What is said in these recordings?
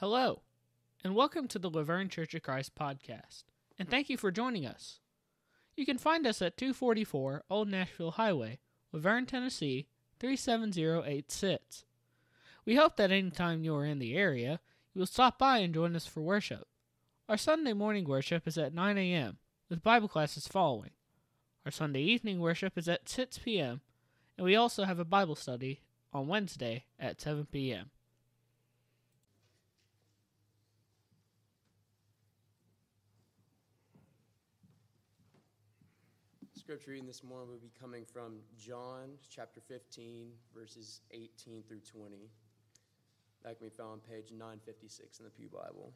Hello, and welcome to the La Vergne Church of Christ podcast, and thank you for joining us. You can find us at 244 Old Nashville Highway, La Vergne, Tennessee 37086. We hope that anytime you are in the area, you will stop by and join us for worship. Our Sunday morning worship is at 9 a.m., with Bible classes following. Our Sunday evening worship is at 6 p.m., and we also have a Bible study on Wednesday at 7 p.m. Scripture reading this morning will be coming from John chapter 15, verses 18 through 20. That can be found on page 956 in the Pew Bible.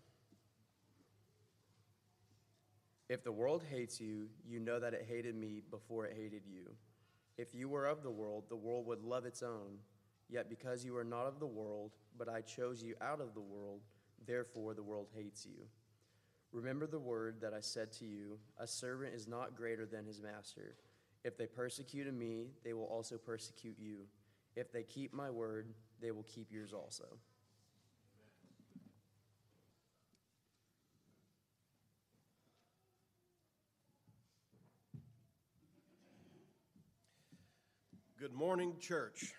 If the world hates you, you know that it hated me before it hated you. If you were of the world, the world would love its own. Yet because you are not of the world, but I chose you out of the world, therefore the world hates you. Remember the word that I said to you A servant is not greater than his master. If they persecuted me, they will also persecute you. If they keep my word, they will keep yours also. Good morning, church.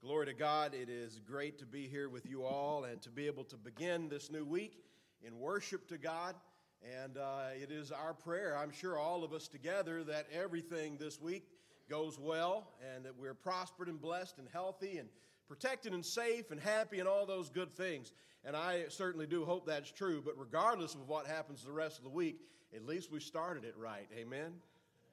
Glory to God. It is great to be here with you all and to be able to begin this new week in worship to God. And uh, it is our prayer, I'm sure all of us together, that everything this week goes well and that we're prospered and blessed and healthy and protected and safe and happy and all those good things. And I certainly do hope that's true. But regardless of what happens the rest of the week, at least we started it right. Amen?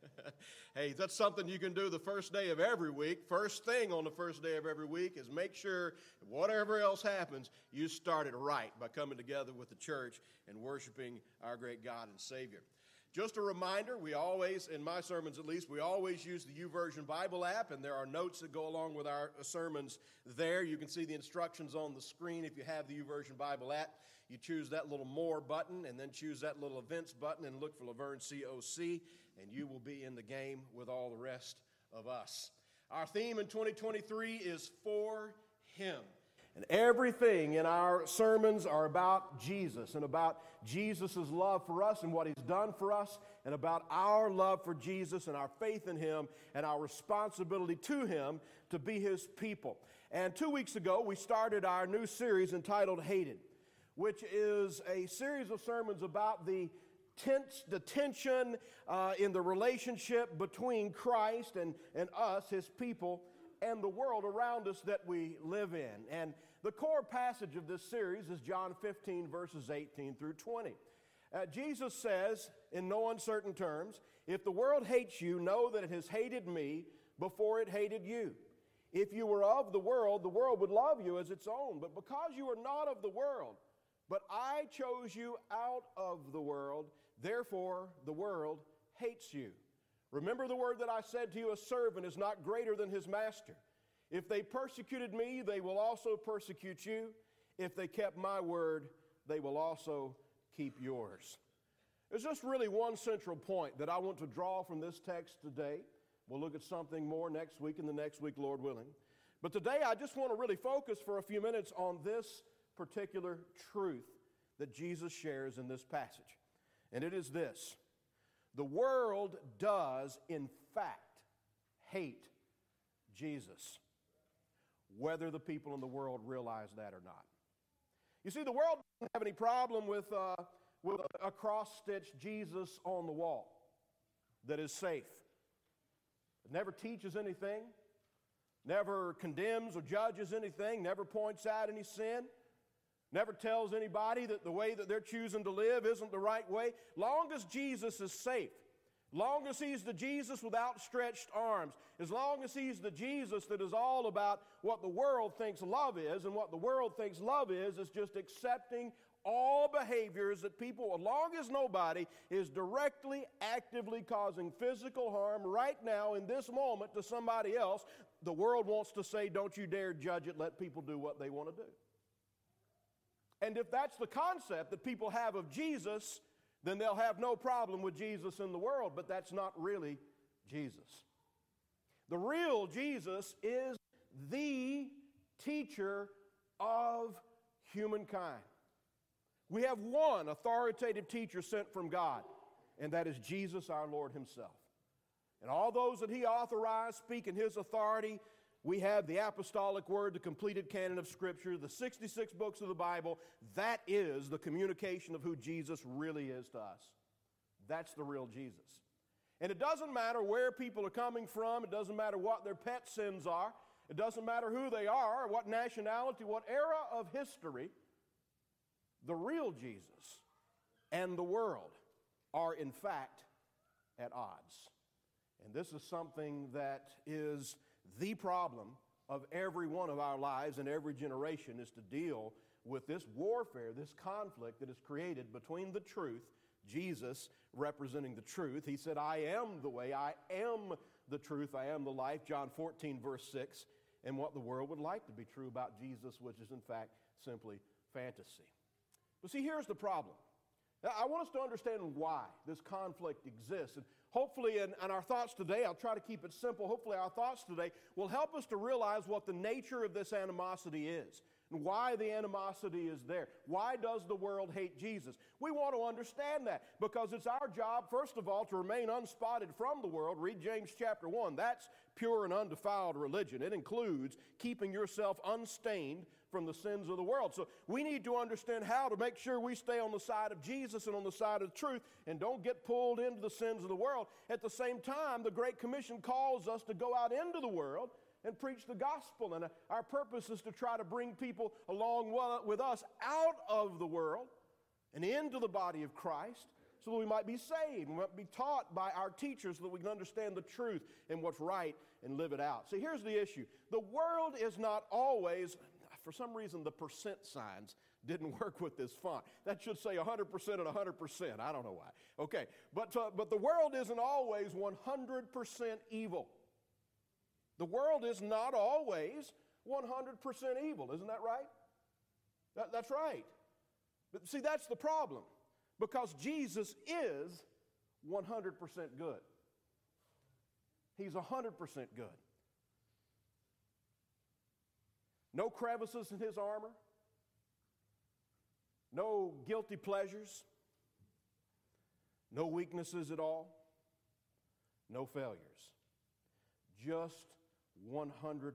hey, that's something you can do the first day of every week. First thing on the first day of every week is make sure whatever else happens, you start it right by coming together with the church and worshiping our great God and Savior. Just a reminder, we always, in my sermons at least, we always use the YouVersion Bible app, and there are notes that go along with our sermons there. You can see the instructions on the screen if you have the YouVersion Bible app. You choose that little More button, and then choose that little Events button, and look for La Vergne COC and you will be in the game with all the rest of us. Our theme in 2023 is for Him. And everything in our sermons are about Jesus and about Jesus' love for us and what He's done for us, and about our love for Jesus and our faith in Him and our responsibility to Him to be His people. And two weeks ago, we started our new series entitled Hated, which is a series of sermons about the tense, the tension uh, in the relationship between Christ and, and us, his people, and the world around us that we live in. And the core passage of this series is John 15, verses 18 through 20. Uh, Jesus says, in no uncertain terms, If the world hates you, know that it has hated me before it hated you. If you were of the world, the world would love you as its own. But because you are not of the world, but I chose you out of the world, Therefore, the world hates you. Remember the word that I said to you a servant is not greater than his master. If they persecuted me, they will also persecute you. If they kept my word, they will also keep yours. There's just really one central point that I want to draw from this text today. We'll look at something more next week and the next week, Lord willing. But today I just want to really focus for a few minutes on this particular truth that Jesus shares in this passage and it is this the world does, in fact, hate Jesus, whether the people in the world realize that or not. You see, the world doesn't have any problem with, uh, with a cross stitched Jesus on the wall that is safe. It never teaches anything, never condemns or judges anything, never points out any sin never tells anybody that the way that they're choosing to live isn't the right way. Long as Jesus is safe, long as he's the Jesus with outstretched arms, as long as he's the Jesus that is all about what the world thinks love is, and what the world thinks love is, is just accepting all behaviors that people, as long as nobody is directly, actively causing physical harm right now in this moment to somebody else, the world wants to say, don't you dare judge it, let people do what they want to do. And if that's the concept that people have of Jesus, then they'll have no problem with Jesus in the world, but that's not really Jesus. The real Jesus is the teacher of humankind. We have one authoritative teacher sent from God, and that is Jesus our Lord Himself. And all those that He authorized speak in His authority. We have the apostolic word, the completed canon of Scripture, the 66 books of the Bible. That is the communication of who Jesus really is to us. That's the real Jesus. And it doesn't matter where people are coming from, it doesn't matter what their pet sins are, it doesn't matter who they are, what nationality, what era of history, the real Jesus and the world are in fact at odds. And this is something that is the problem of every one of our lives and every generation is to deal with this warfare, this conflict that is created between the truth, Jesus representing the truth. He said, I am the way, I am the truth, I am the life, John 14, verse 6, and what the world would like to be true about Jesus, which is in fact simply fantasy. But see, here's the problem. I want us to understand why this conflict exists. And hopefully, in, in, our thoughts today, I'll try to keep it simple. Hopefully, our thoughts today will help us to realize what the nature of this animosity is and why the animosity is there. Why does the world hate Jesus? We want to understand that because it's our job, first of all, to remain unspotted from the world. Read James chapter 1. That's pure and undefiled religion. It includes keeping yourself unstained from the sins of the world. So we need to understand how to make sure we stay on the side of Jesus and on the side of the truth and don't get pulled into the sins of the world. At the same time, the Great Commission calls us to go out into the world and preach the gospel. And uh, our purpose is to try to bring people along with us out of the world and into the body of Christ so that we might be saved and might be taught by our teachers so that we can understand the truth and what's right and live it out. See, here's the issue the world is not always for some reason, the percent signs didn't work with this font. That should say 100% and 100%. I don't know why. Okay, but, uh, but the world isn't always 100% evil. The world is not always 100% evil. Isn't that right? That, that's right. But see, that's the problem because Jesus is 100% good. He's 100% good. No crevices in his armor, no guilty pleasures, no weaknesses at all, no failures. Just 100%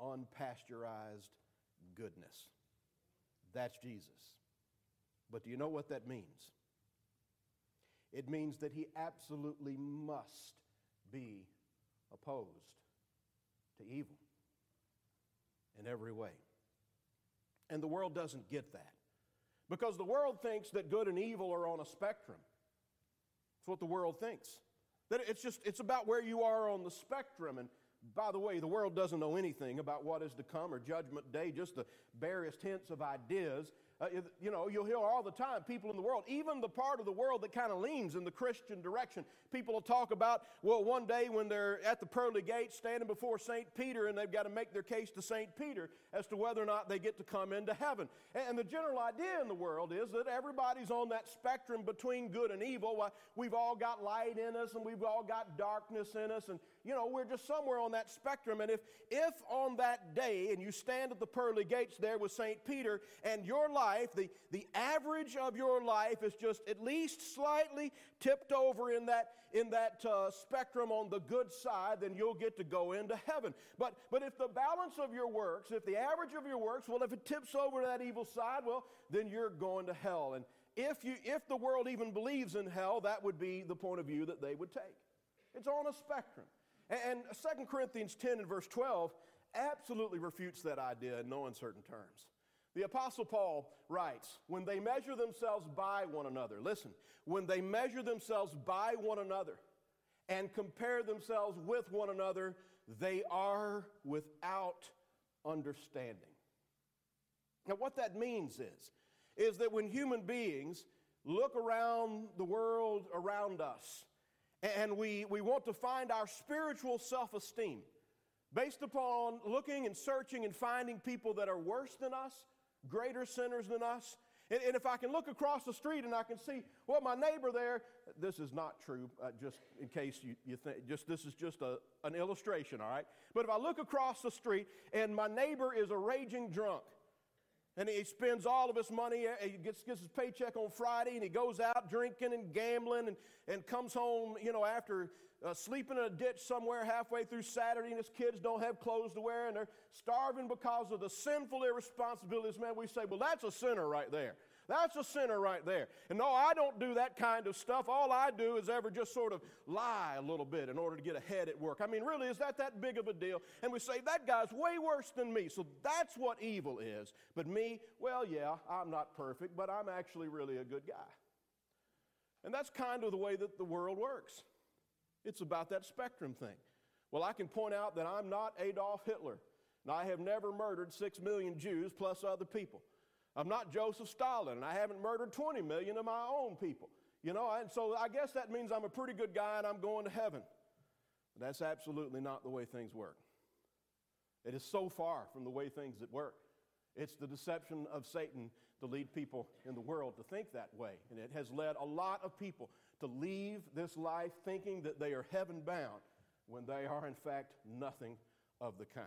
unpasteurized goodness. That's Jesus. But do you know what that means? It means that he absolutely must be opposed to evil in every way. And the world doesn't get that. Because the world thinks that good and evil are on a spectrum. That's what the world thinks. That it's just, it's about where you are on the spectrum. And by the way, the world doesn't know anything about what is to come or judgment day, just the barest hints of ideas. Uh, you know, you'll hear all the time people in the world, even the part of the world that kind of leans in the Christian direction. People will talk about, well, one day when they're at the pearly gates standing before St. Peter and they've got to make their case to St. Peter as to whether or not they get to come into heaven. And the general idea in the world is that everybody's on that spectrum between good and evil. We've all got light in us and we've all got darkness in us. And, you know, we're just somewhere on that spectrum. And if, if on that day, and you stand at the pearly gates there with St. Peter, and your life, the, the average of your life is just at least slightly tipped over in that, in that uh, spectrum on the good side, then you'll get to go into heaven. But, but if the balance of your works, if the average of your works, well, if it tips over to that evil side, well, then you're going to hell. And if, you, if the world even believes in hell, that would be the point of view that they would take. It's on a spectrum. And, 2 Corinthians 10 and verse 12 absolutely refutes that idea in no uncertain terms. The Apostle Paul writes, when they measure themselves by one another, listen, when they measure themselves by one another and compare themselves with one another, they are without understanding. Now, what that means is, is that when human beings look around the world around us and we, we want to find our spiritual self esteem based upon looking and searching and finding people that are worse than us, greater sinners than us. And, and if I can look across the street and I can see, well, my neighbor there, this is not true, uh, just in case you, you think, just this is just a, an illustration, all right? But if I look across the street and my neighbor is a raging drunk, And he spends all of his money, uh, he gets, gets his paycheck on Friday, and he goes out drinking and gambling and, and comes home, you know, after uh, sleeping in a ditch somewhere halfway through Saturday, and his kids don't have clothes to wear, and they're starving because of the sinful irresponsibilities. Man, we say, well, that's a sinner right there. That's a sinner right there. And no, I don't do that kind of stuff. All I do is ever just sort of lie a little bit in order to get ahead at work. I mean, really, is that that big of a deal? And we say, that guy's way worse than me. So that's what evil is. But me, well, yeah, I'm not perfect, but I'm actually really a good guy. And that's kind of the way that the world works. It's about that spectrum thing. Well, I can point out that I'm not Adolf Hitler, and I have never murdered six million Jews plus other people. I'm not Joseph Stalin, and I haven't murdered 20 million of my own people. You know, and so I guess that means I'm a pretty good guy and I'm going to heaven. But that's absolutely not the way things work. It is so far from the way things that work. It's the deception of Satan to lead people in the world to think that way. And it has led a lot of people to leave this life thinking that they are heaven bound when they are, in fact, nothing of the kind.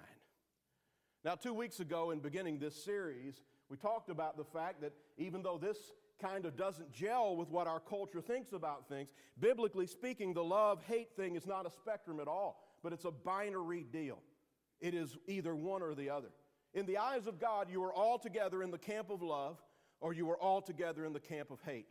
Now, two weeks ago, in beginning this series, we talked about the fact that even though this kind of doesn't gel with what our culture thinks about things, biblically speaking, the love hate thing is not a spectrum at all, but it's a binary deal. It is either one or the other. In the eyes of God, you are all together in the camp of love, or you are all together in the camp of hate.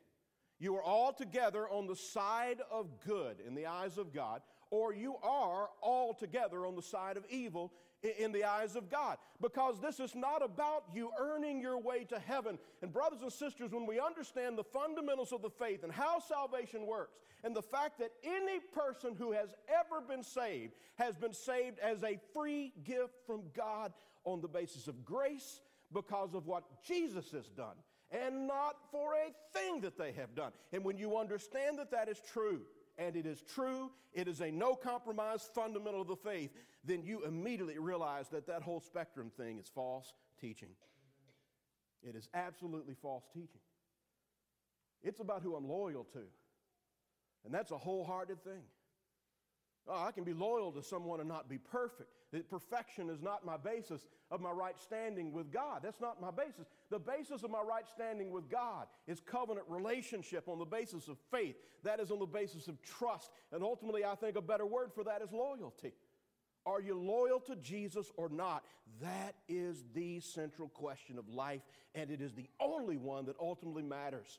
You are all together on the side of good in the eyes of God, or you are all together on the side of evil in the eyes of God. Because this is not about you earning your way to heaven. And, brothers and sisters, when we understand the fundamentals of the faith and how salvation works, and the fact that any person who has ever been saved has been saved as a free gift from God on the basis of grace because of what Jesus has done, and not for a thing that they have done. And when you understand that that is true, and it is true, it is a no compromise fundamental of the faith, then you immediately realize that that whole spectrum thing is false teaching. It is absolutely false teaching. It's about who I'm loyal to. And that's a wholehearted thing. Oh, I can be loyal to someone and not be perfect. That perfection is not my basis of my right standing with God. That's not my basis. The basis of my right standing with God is covenant relationship on the basis of faith. That is on the basis of trust. And ultimately, I think a better word for that is loyalty. Are you loyal to Jesus or not? That is the central question of life, and it is the only one that ultimately matters.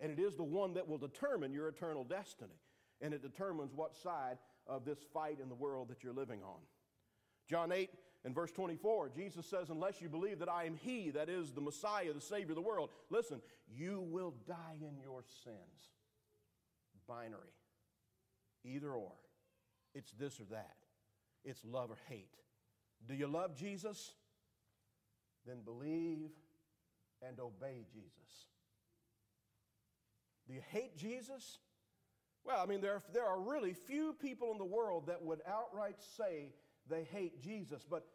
And it is the one that will determine your eternal destiny. And it determines what side of this fight in the world that you're living on. John 8 and verse 24, Jesus says, Unless you believe that I am He, that is the Messiah, the Savior of the world, listen, you will die in your sins. Binary. Either or. It's this or that. It's love or hate. Do you love Jesus? Then believe and obey Jesus. Do you hate Jesus? Well, I mean, there are, there are really few people in the world that would outright say they hate Jesus, but,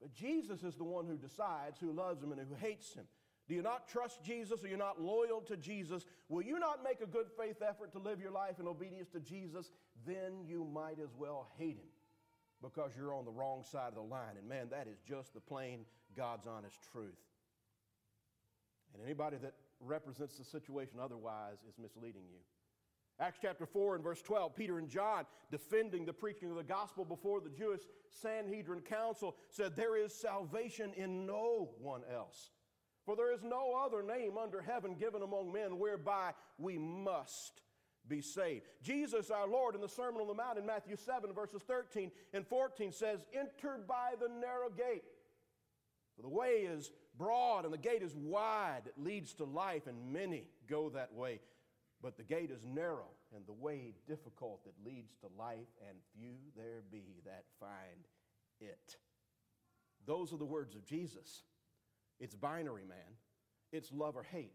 but Jesus is the one who decides who loves him and who hates him. Do you not trust Jesus or you're not loyal to Jesus? Will you not make a good faith effort to live your life in obedience to Jesus? Then you might as well hate him because you're on the wrong side of the line. And man, that is just the plain God's honest truth. And anybody that represents the situation otherwise is misleading you. Acts chapter 4 and verse 12, Peter and John, defending the preaching of the gospel before the Jewish Sanhedrin Council, said, There is salvation in no one else. For there is no other name under heaven given among men whereby we must be saved. Jesus, our Lord, in the Sermon on the Mount in Matthew 7, verses 13 and 14 says, Enter by the narrow gate. For the way is broad and the gate is wide that leads to life, and many go that way. But the gate is narrow and the way difficult that leads to life, and few there be that find it. Those are the words of Jesus. It's binary, man. It's love or hate.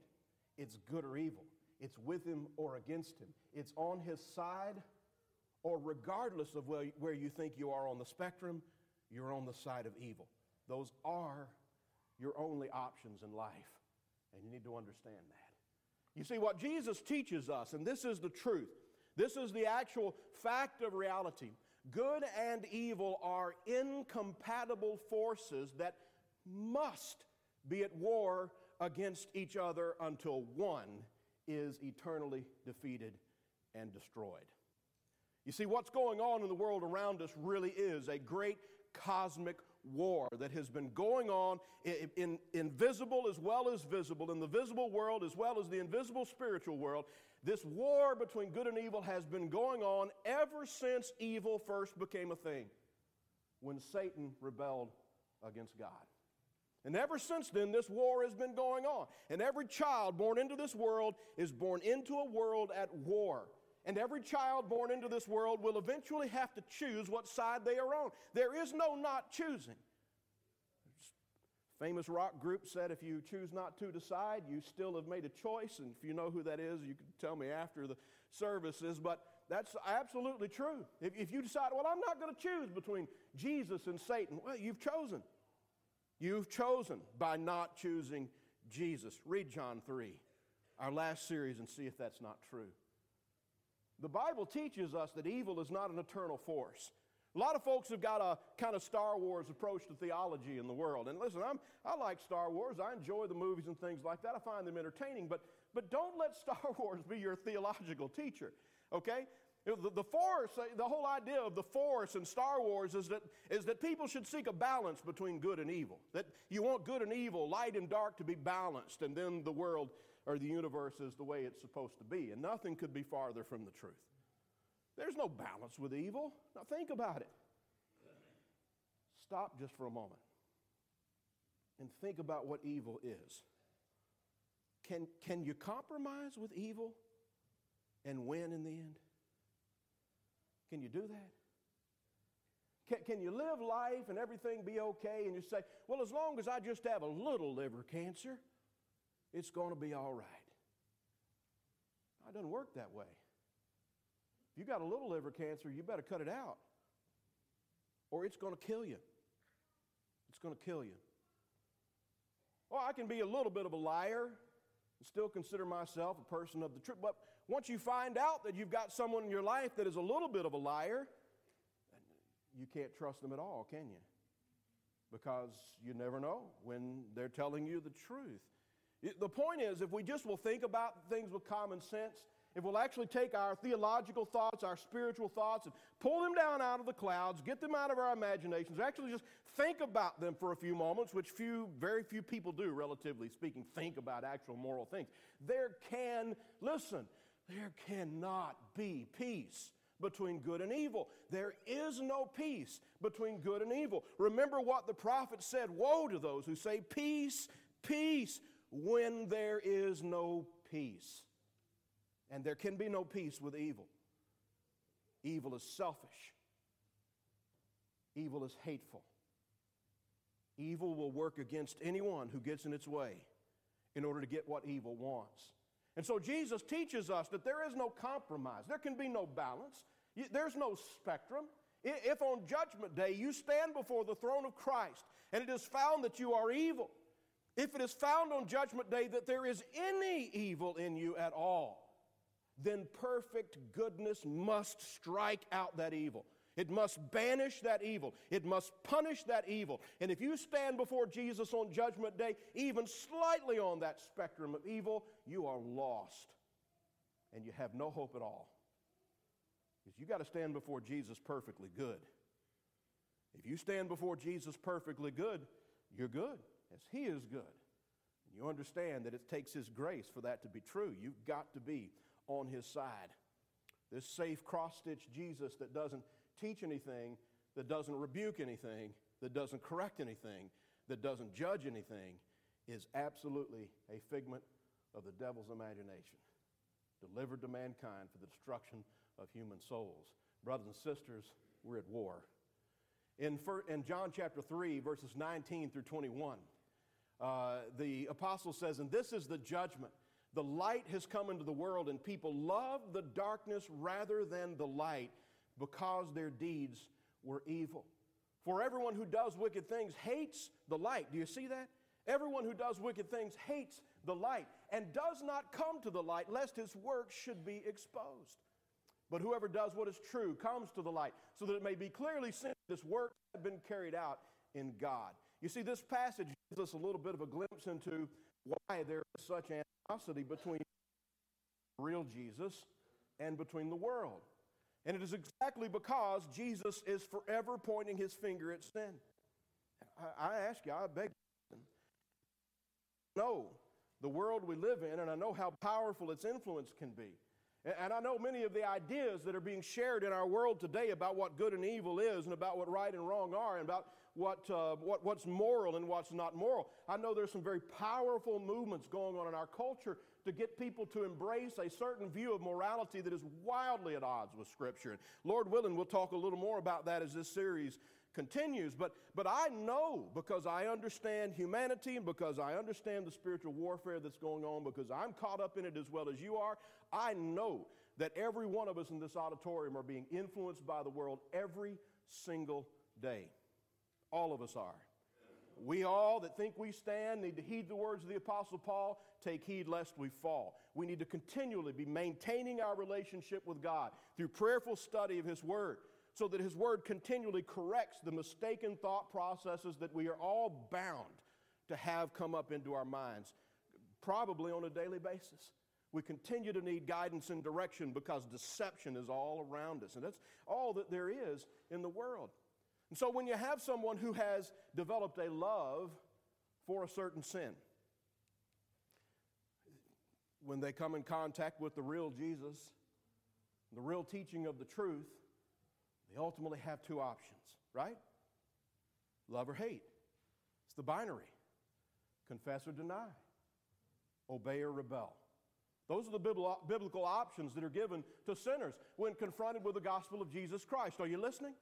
It's good or evil. It's with him or against him. It's on his side, or regardless of where, you think you are on the spectrum, you're on the side of evil. Those are your only options in life, and you need to understand that. You see, what Jesus teaches us, and this is the truth, this is the actual fact of reality. Good and evil are incompatible forces that must be at war against each other until one is eternally defeated and destroyed. You see, what's going on in the world around us really is a great cosmic war that has been going on in, in, invisible as well as visible, in the visible world as well as the invisible spiritual world. This war between good and evil has been going on ever since evil first became a thing, when Satan rebelled against God. And ever since then, this war has been going on. And every child born into this world is born into a world at war. And every child born into this world will eventually have to choose what side they are on. There is no not choosing. Famous rock group said if you choose not to decide, you still have made a choice. And if you know who that is, you can tell me after the services. But that's absolutely true. If, if you decide, well, I'm not going to choose between Jesus and Satan, well, you've chosen. You've chosen by not choosing Jesus. Read John 3, our last series, and see if that's not true. The Bible teaches us that evil is not an eternal force. A lot of folks have got a kind of Star Wars approach to theology in the world. And listen, I'm, I like Star Wars. I enjoy the movies and things like that. I find them entertaining. But, but don't let Star Wars be your theological teacher, okay? The, the force, the whole idea of the force in Star Wars is that, is that people should seek a balance between good and evil. That you want good and evil, light and dark to be balanced, and then the world or the universe is the way it's supposed to be. And nothing could be farther from the truth. There's no balance with evil. Now think about it. Stop just for a moment and think about what evil is. Can, can you compromise with evil and win in the end? Can you do that? Can, can you live life and everything be okay and you say, well, as long as I just have a little liver cancer, it's going to be all right. It doesn't work that way. If you got a little liver cancer, you better cut it out, or it's going to kill you. It's going to kill you. Well, I can be a little bit of a liar and still consider myself a person of the truth. But once you find out that you've got someone in your life that is a little bit of a liar, you can't trust them at all, can you? Because you never know when they're telling you the truth. The point is, if we just will think about things with common sense, if we'll actually take our theological thoughts, our spiritual thoughts, and pull them down out of the clouds, get them out of our imaginations, actually just think about them for a few moments, which few, very few people do, relatively speaking, think about actual moral things. There can, listen, there cannot be peace between good and evil. There is no peace between good and evil. Remember what the prophet said Woe to those who say, Peace, peace when there is no peace. And there can be no peace with evil. Evil is selfish, evil is hateful. Evil will work against anyone who gets in its way in order to get what evil wants. And so Jesus teaches us that there is no compromise, there can be no balance, there's no spectrum. If on Judgment Day you stand before the throne of Christ and it is found that you are evil, if it is found on Judgment Day that there is any evil in you at all, then perfect goodness must strike out that evil. It must banish that evil. It must punish that evil. And if you stand before Jesus on Judgment Day, even slightly on that spectrum of evil, you are lost and you have no hope at all. Because you got to stand before Jesus perfectly good. If you stand before Jesus perfectly good, you're good as He is good. And you understand that it takes His grace for that to be true. You've got to be on His side. This safe cross stitch Jesus that doesn't teach anything, that doesn't rebuke anything, that doesn't correct anything, that doesn't judge anything, is absolutely a figment of the devil's imagination, delivered to mankind for the destruction of human souls. Brothers and sisters, we're at war. In, in John chapter 3, verses 19 through 21, uh, the apostle says, And this is the judgment. The light has come into the world, and people love the darkness rather than the light because their deeds were evil. For everyone who does wicked things hates the light. Do you see that? Everyone who does wicked things hates the light and does not come to the light lest his works should be exposed. But whoever does what is true comes to the light so that it may be clearly seen that this work has been carried out in God. You see, this passage gives us a little bit of a glimpse into why there is such animosity between real Jesus and between the world. And it is exactly because Jesus is forever pointing his finger at sin. I, I ask you, I beg you, know the world we live in, and I know how powerful its influence can be. And I know many of the ideas that are being shared in our world today about what good and evil is, and about what right and wrong are, and about what, uh, what, what's moral and what's not moral. I know there's some very powerful movements going on in our culture to get people to embrace a certain view of morality that is wildly at odds with Scripture. And Lord willing, we'll talk a little more about that as this series continues. But, but I know because I understand humanity and because I understand the spiritual warfare that's going on, because I'm caught up in it as well as you are, I know that every one of us in this auditorium are being influenced by the world every single day. All of us are. We all that think we stand need to heed the words of the Apostle Paul take heed lest we fall. We need to continually be maintaining our relationship with God through prayerful study of His Word so that His Word continually corrects the mistaken thought processes that we are all bound to have come up into our minds, probably on a daily basis. We continue to need guidance and direction because deception is all around us. And that's all that there is in the world. And so when you have someone who has developed a love for a certain sin, when they come in contact with the real Jesus, the real teaching of the truth, they ultimately have two options, right? Love or hate. It's the binary confess or deny, obey or rebel. Those are the biblical options that are given to sinners when confronted with the gospel of Jesus Christ. Are you listening?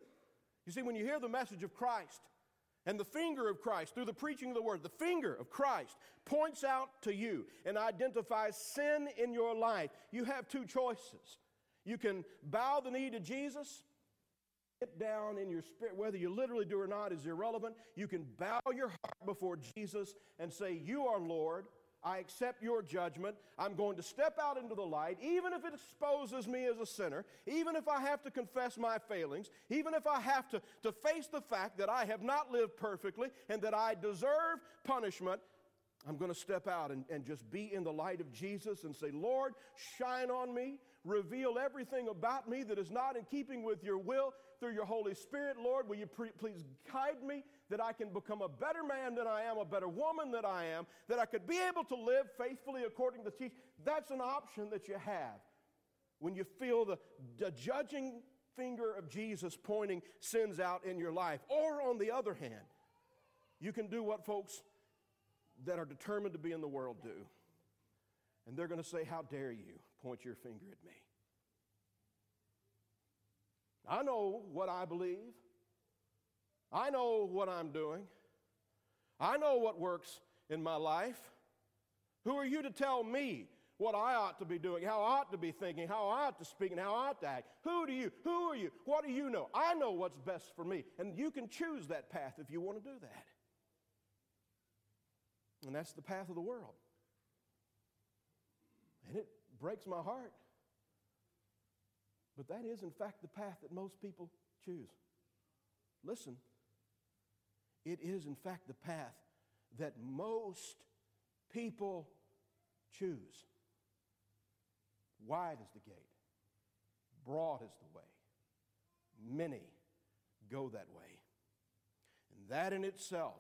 You see, when you hear the message of Christ and the finger of Christ through the preaching of the word, the finger of Christ points out to you and identifies sin in your life, you have two choices. You can bow the knee to Jesus down in your spirit, whether you literally do or not is irrelevant. You can bow your heart before Jesus and say, You are Lord. I accept your judgment. I'm going to step out into the light, even if it exposes me as a sinner, even if I have to confess my failings, even if I have to, to face the fact that I have not lived perfectly and that I deserve punishment. I'm going to step out and, and just be in the light of Jesus and say, Lord, shine on me, reveal everything about me that is not in keeping with your will through your Holy Spirit. Lord, will you pre- please guide me that I can become a better man than I am, a better woman than I am, that I could be able to live faithfully according to the teaching. That's an option that you have when you feel the, the judging finger of Jesus pointing sins out in your life. Or on the other hand, you can do what folks that are determined to be in the world do. And they're going to say, How dare you point your finger at me? I know what I believe. I know what I'm doing. I know what works in my life. Who are you to tell me what I ought to be doing, how I ought to be thinking, how I ought to speak, and how I ought to act? Who do you? Who are you? What do you know? I know what's best for me. And you can choose that path if you want to do that. And that's the path of the world. And it breaks my heart. But that is, in fact, the path that most people choose. Listen, it is, in fact, the path that most people choose. Wide is the gate, broad is the way. Many go that way. And that in itself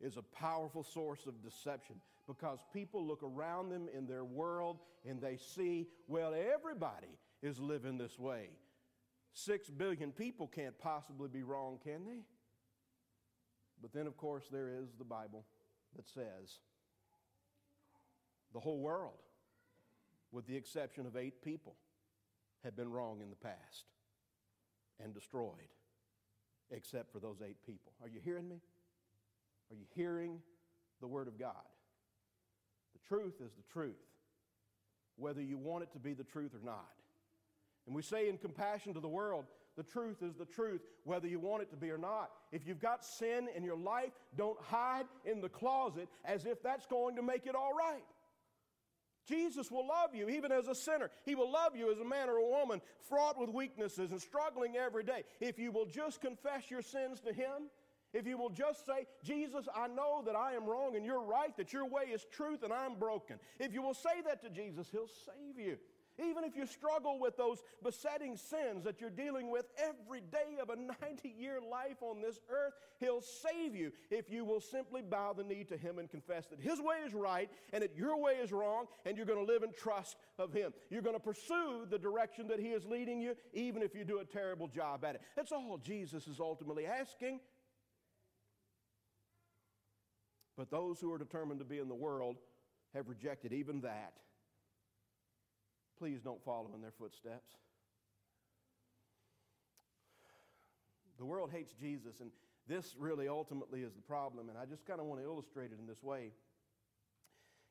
is a powerful source of deception because people look around them in their world and they see, well, everybody is living this way. Six billion people can't possibly be wrong, can they? But then, of course, there is the Bible that says the whole world, with the exception of eight people, have been wrong in the past and destroyed, except for those eight people. Are you hearing me? Are you hearing the Word of God? The truth is the truth, whether you want it to be the truth or not. And we say in compassion to the world, the truth is the truth, whether you want it to be or not. If you've got sin in your life, don't hide in the closet as if that's going to make it all right. Jesus will love you even as a sinner. He will love you as a man or a woman fraught with weaknesses and struggling every day. If you will just confess your sins to Him if you will just say, Jesus, I know that I am wrong and you're right, that your way is truth and I'm broken. If you will say that to Jesus, He'll save you. Even if you struggle with those besetting sins that you're dealing with every day of a 90 year life on this earth, He'll save you if you will simply bow the knee to Him and confess that His way is right and that your way is wrong, and you're going to live in trust of Him. You're going to pursue the direction that He is leading you, even if you do a terrible job at it. That's all Jesus is ultimately asking. But those who are determined to be in the world have rejected even that. Please don't follow in their footsteps. The world hates Jesus, and this really ultimately is the problem, and I just kind of want to illustrate it in this way.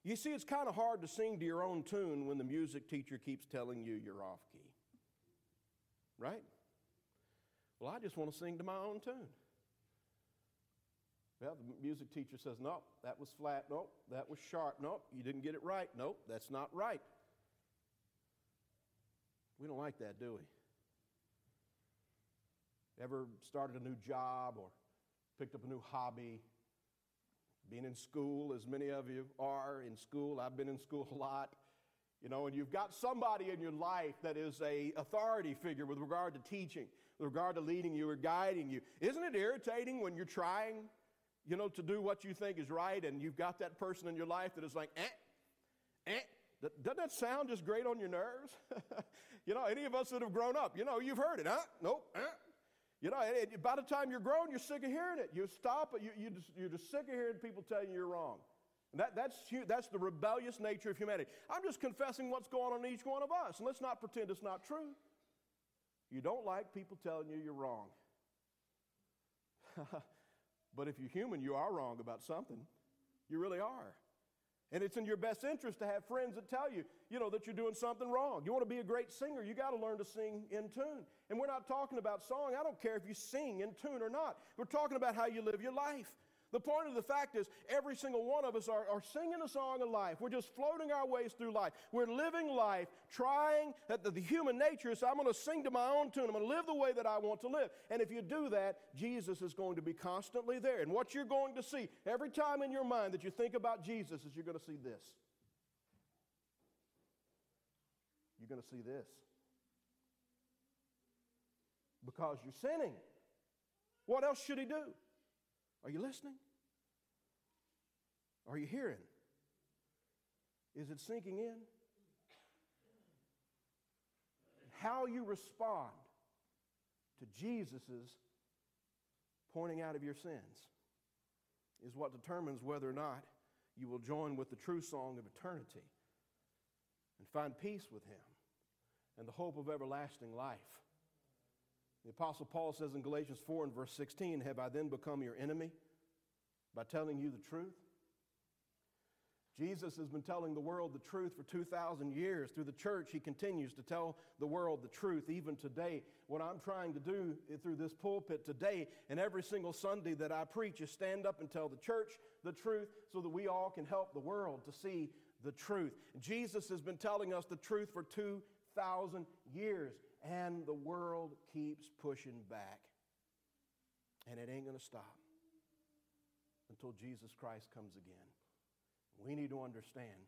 You see, it's kind of hard to sing to your own tune when the music teacher keeps telling you you're off key. Right? Well, I just want to sing to my own tune. Well, the music teacher says, Nope, that was flat. Nope, that was sharp. Nope, you didn't get it right. Nope, that's not right. We don't like that, do we? Ever started a new job or picked up a new hobby? Being in school, as many of you are in school, I've been in school a lot. You know, and you've got somebody in your life that is a authority figure with regard to teaching, with regard to leading you or guiding you. Isn't it irritating when you're trying, you know, to do what you think is right and you've got that person in your life that is like, eh, eh, doesn't that sound just great on your nerves? you know, any of us that have grown up, you know, you've heard it, huh? Nope. Huh? You know, by the time you're grown, you're sick of hearing it. You stop, you, you just, you're just sick of hearing people tell you you're wrong. That, that's, that's the rebellious nature of humanity. I'm just confessing what's going on in each one of us, and let's not pretend it's not true. You don't like people telling you you're wrong. but if you're human, you are wrong about something. You really are. And it's in your best interest to have friends that tell you, you know, that you're doing something wrong. You want to be a great singer, you got to learn to sing in tune. And we're not talking about song. I don't care if you sing in tune or not. We're talking about how you live your life. The point of the fact is, every single one of us are, are singing a song of life. We're just floating our ways through life. We're living life, trying that the, the human nature is I'm going to sing to my own tune. I'm going to live the way that I want to live. And if you do that, Jesus is going to be constantly there. And what you're going to see every time in your mind that you think about Jesus is you're going to see this. You're going to see this. Because you're sinning. What else should he do? Are you listening? Are you hearing? Is it sinking in? How you respond to Jesus' pointing out of your sins is what determines whether or not you will join with the true song of eternity and find peace with Him and the hope of everlasting life. The Apostle Paul says in Galatians 4 and verse 16, Have I then become your enemy by telling you the truth? Jesus has been telling the world the truth for 2,000 years. Through the church, he continues to tell the world the truth even today. What I'm trying to do through this pulpit today and every single Sunday that I preach is stand up and tell the church the truth so that we all can help the world to see the truth. Jesus has been telling us the truth for 2,000 years and the world keeps pushing back. And it ain't going to stop until Jesus Christ comes again. We need to understand.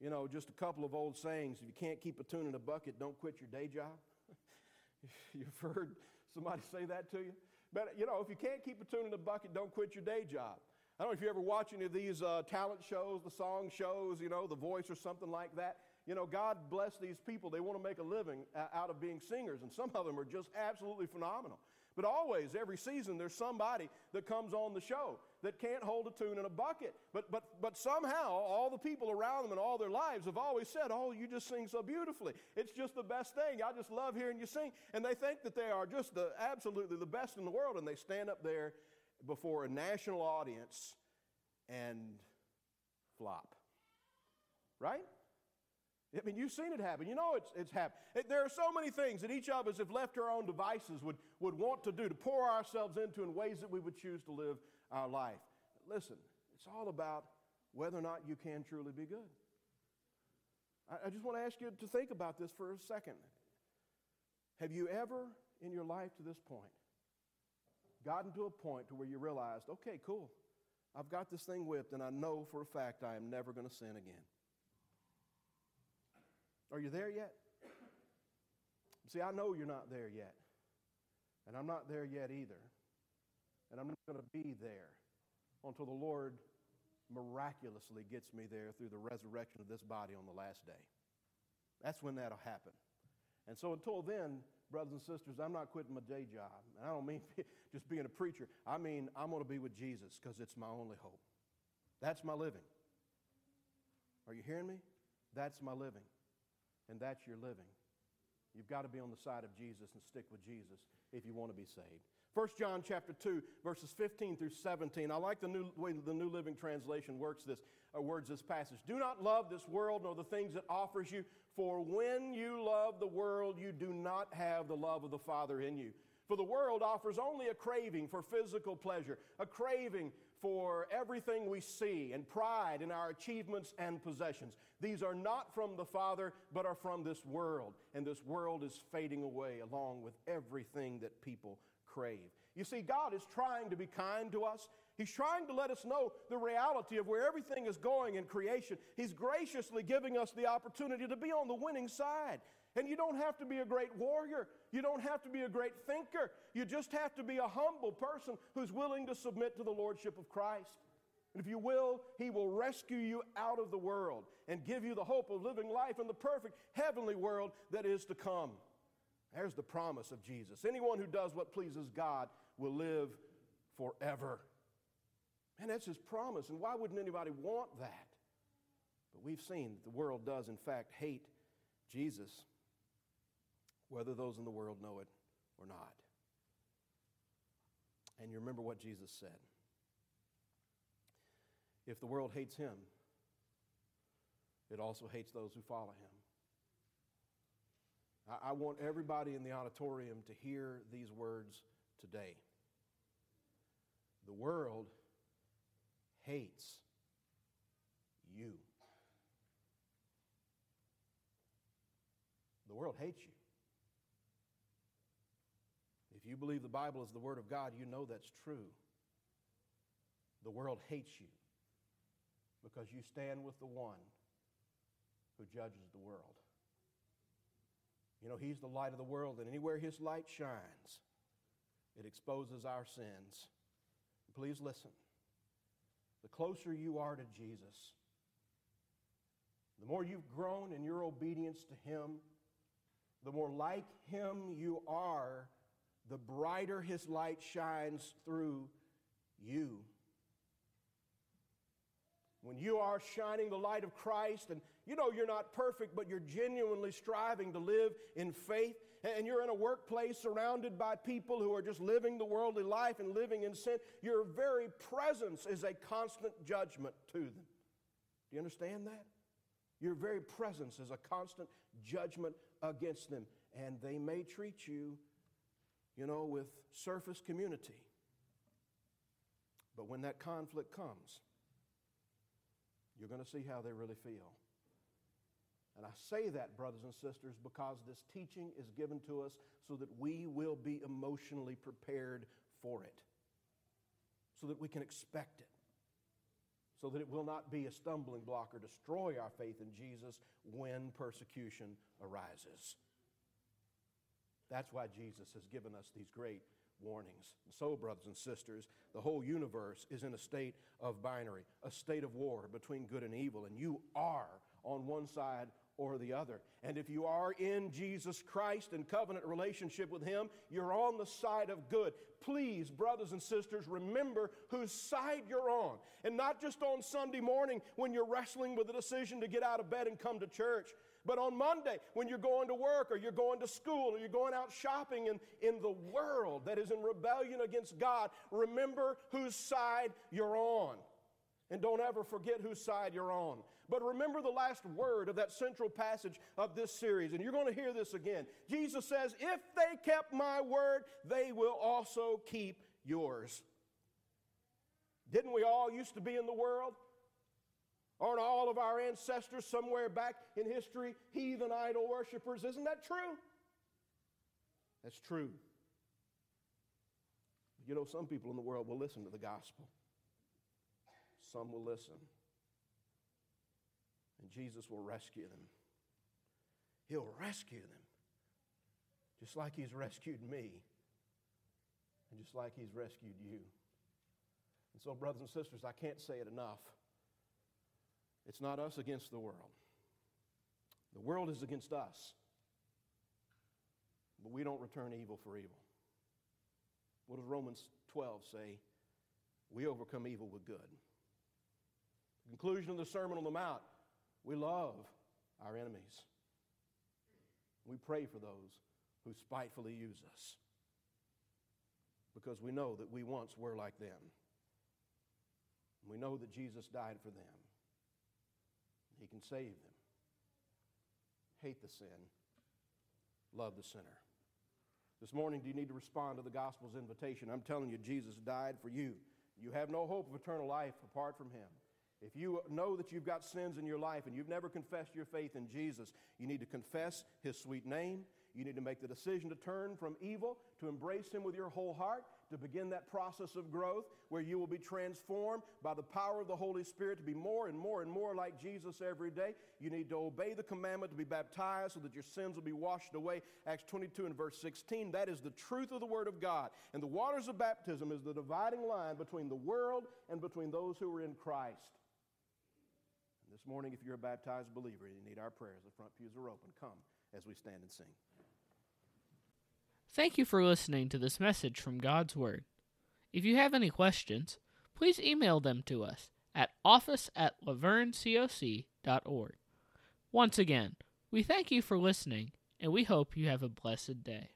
You know, just a couple of old sayings. If you can't keep a tune in a bucket, don't quit your day job. You've heard somebody say that to you? But, you know, if you can't keep a tune in a bucket, don't quit your day job. I don't know if you ever watch any of these uh, talent shows, the song shows, you know, The Voice or something like that. You know, God bless these people. They want to make a living out of being singers, and some of them are just absolutely phenomenal. But always, every season, there's somebody that comes on the show that can't hold a tune in a bucket. But, but, but somehow, all the people around them and all their lives have always said, Oh, you just sing so beautifully. It's just the best thing. I just love hearing you sing. And they think that they are just the absolutely the best in the world. And they stand up there before a national audience and flop. Right? I mean, you've seen it happen. You know it's, it's happened. There are so many things that each of us, if left to our own devices, would, would want to do to pour ourselves into in ways that we would choose to live our life. Listen, it's all about whether or not you can truly be good. I, I just want to ask you to think about this for a second. Have you ever, in your life to this point, gotten to a point to where you realized, okay, cool. I've got this thing whipped, and I know for a fact I am never going to sin again. Are you there yet? See, I know you're not there yet. And I'm not there yet either. And I'm not going to be there until the Lord miraculously gets me there through the resurrection of this body on the last day. That's when that'll happen. And so until then, brothers and sisters, I'm not quitting my day job. And I don't mean just being a preacher. I mean, I'm going to be with Jesus because it's my only hope. That's my living. Are you hearing me? That's my living. And that's your living. You've got to be on the side of Jesus and stick with Jesus if you want to be saved. 1 John chapter 2, verses 15 through 17. I like the new way the New Living Translation works this, uh, words this passage. Do not love this world nor the things it offers you, for when you love the world, you do not have the love of the Father in you. For the world offers only a craving for physical pleasure, a craving for everything we see, and pride in our achievements and possessions. These are not from the Father, but are from this world. And this world is fading away along with everything that people crave. You see, God is trying to be kind to us. He's trying to let us know the reality of where everything is going in creation. He's graciously giving us the opportunity to be on the winning side. And you don't have to be a great warrior. You don't have to be a great thinker. You just have to be a humble person who's willing to submit to the Lordship of Christ. And if you will, He will rescue you out of the world and give you the hope of living life in the perfect heavenly world that is to come. There's the promise of Jesus. Anyone who does what pleases God will live forever. And that's his promise. And why wouldn't anybody want that? But we've seen that the world does, in fact, hate Jesus, whether those in the world know it or not. And you remember what Jesus said if the world hates him, it also hates those who follow him. I, want everybody in the auditorium to hear these words today. The world hates you. The world hates you. You believe the Bible is the Word of God, you know that's true. The world hates you because you stand with the one who judges the world. You know, He's the light of the world, and anywhere His light shines, it exposes our sins. Please listen. The closer you are to Jesus, the more you've grown in your obedience to Him, the more like Him you are, the brighter His light shines through you. When you are shining the light of Christ, and you know you're not perfect, but you're genuinely striving to live in faith, and you're in a workplace surrounded by people who are just living the worldly life and living in sin, your very presence is a constant judgment to them. Do you understand that? Your very presence is a constant judgment against them, and they may treat you, you know, with surface community. But when that conflict comes, you're going to see how they really feel. And I say that, brothers and sisters, because this teaching is given to us so that we will be emotionally prepared for it, so that we can expect it, so that it will not be a stumbling block or destroy our faith in Jesus when persecution arises. That's why Jesus has given us these great warnings. So, brothers and sisters, the whole universe is in a state of binary, a state of war between good and evil, and you are on one side or the other. And if you are in Jesus Christ and covenant relationship with Him, you're on the side of good. Please, brothers and sisters, remember whose side you're on. And not just on Sunday morning when you're wrestling with the decision to get out of bed and come to church, but on Monday when you're going to work or you're going to school or you're going out shopping in, in the world that is in rebellion against God, remember whose side you're on. And don't ever forget whose side you're on. But remember the last word of that central passage of this series, and you're going to hear this again. Jesus says, If they kept my word, they will also keep yours. Didn't we all used to be in the world? Aren't all of our ancestors somewhere back in history heathen idol worshippers? Isn't that true? That's true. You know, some people in the world will listen to the gospel, some will listen. And Jesus will rescue them. He'll rescue them. Just like He's rescued me, and just like He's rescued you. And so, brothers and sisters, I can't say it enough. It's not us against the world, the world is against us. But we don't return evil for evil. What does Romans 12 say? We overcome evil with good. The conclusion of the Sermon on the Mount we love our enemies. We pray for those who spitefully use us because we know that we once were like them. We know that Jesus died for them. He can save them. Hate the sin, love the sinner. This morning, do you need to respond to the gospel's invitation? I'm telling you, Jesus died for you. You have no hope of eternal life apart from him. If you know that you've got sins in your life and you've never confessed your faith in Jesus, you need to confess his sweet name. You need to make the decision to turn from evil, to embrace him with your whole heart, to begin that process of growth where you will be transformed by the power of the Holy Spirit to be more and more and more like Jesus every day. You need to obey the commandment to be baptized so that your sins will be washed away. Acts 22 and verse 16. That is the truth of the Word of God. And the waters of baptism is the dividing line between the world and between those who are in Christ. This morning, if you're a baptized believer and you need our prayers, the front pews are open. Come as we stand and sing. Thank you for listening to this message from God's Word. If you have any questions, please email them to us at office at lavergnecoc.org. Once again, we thank you for listening, and we hope you have a blessed day.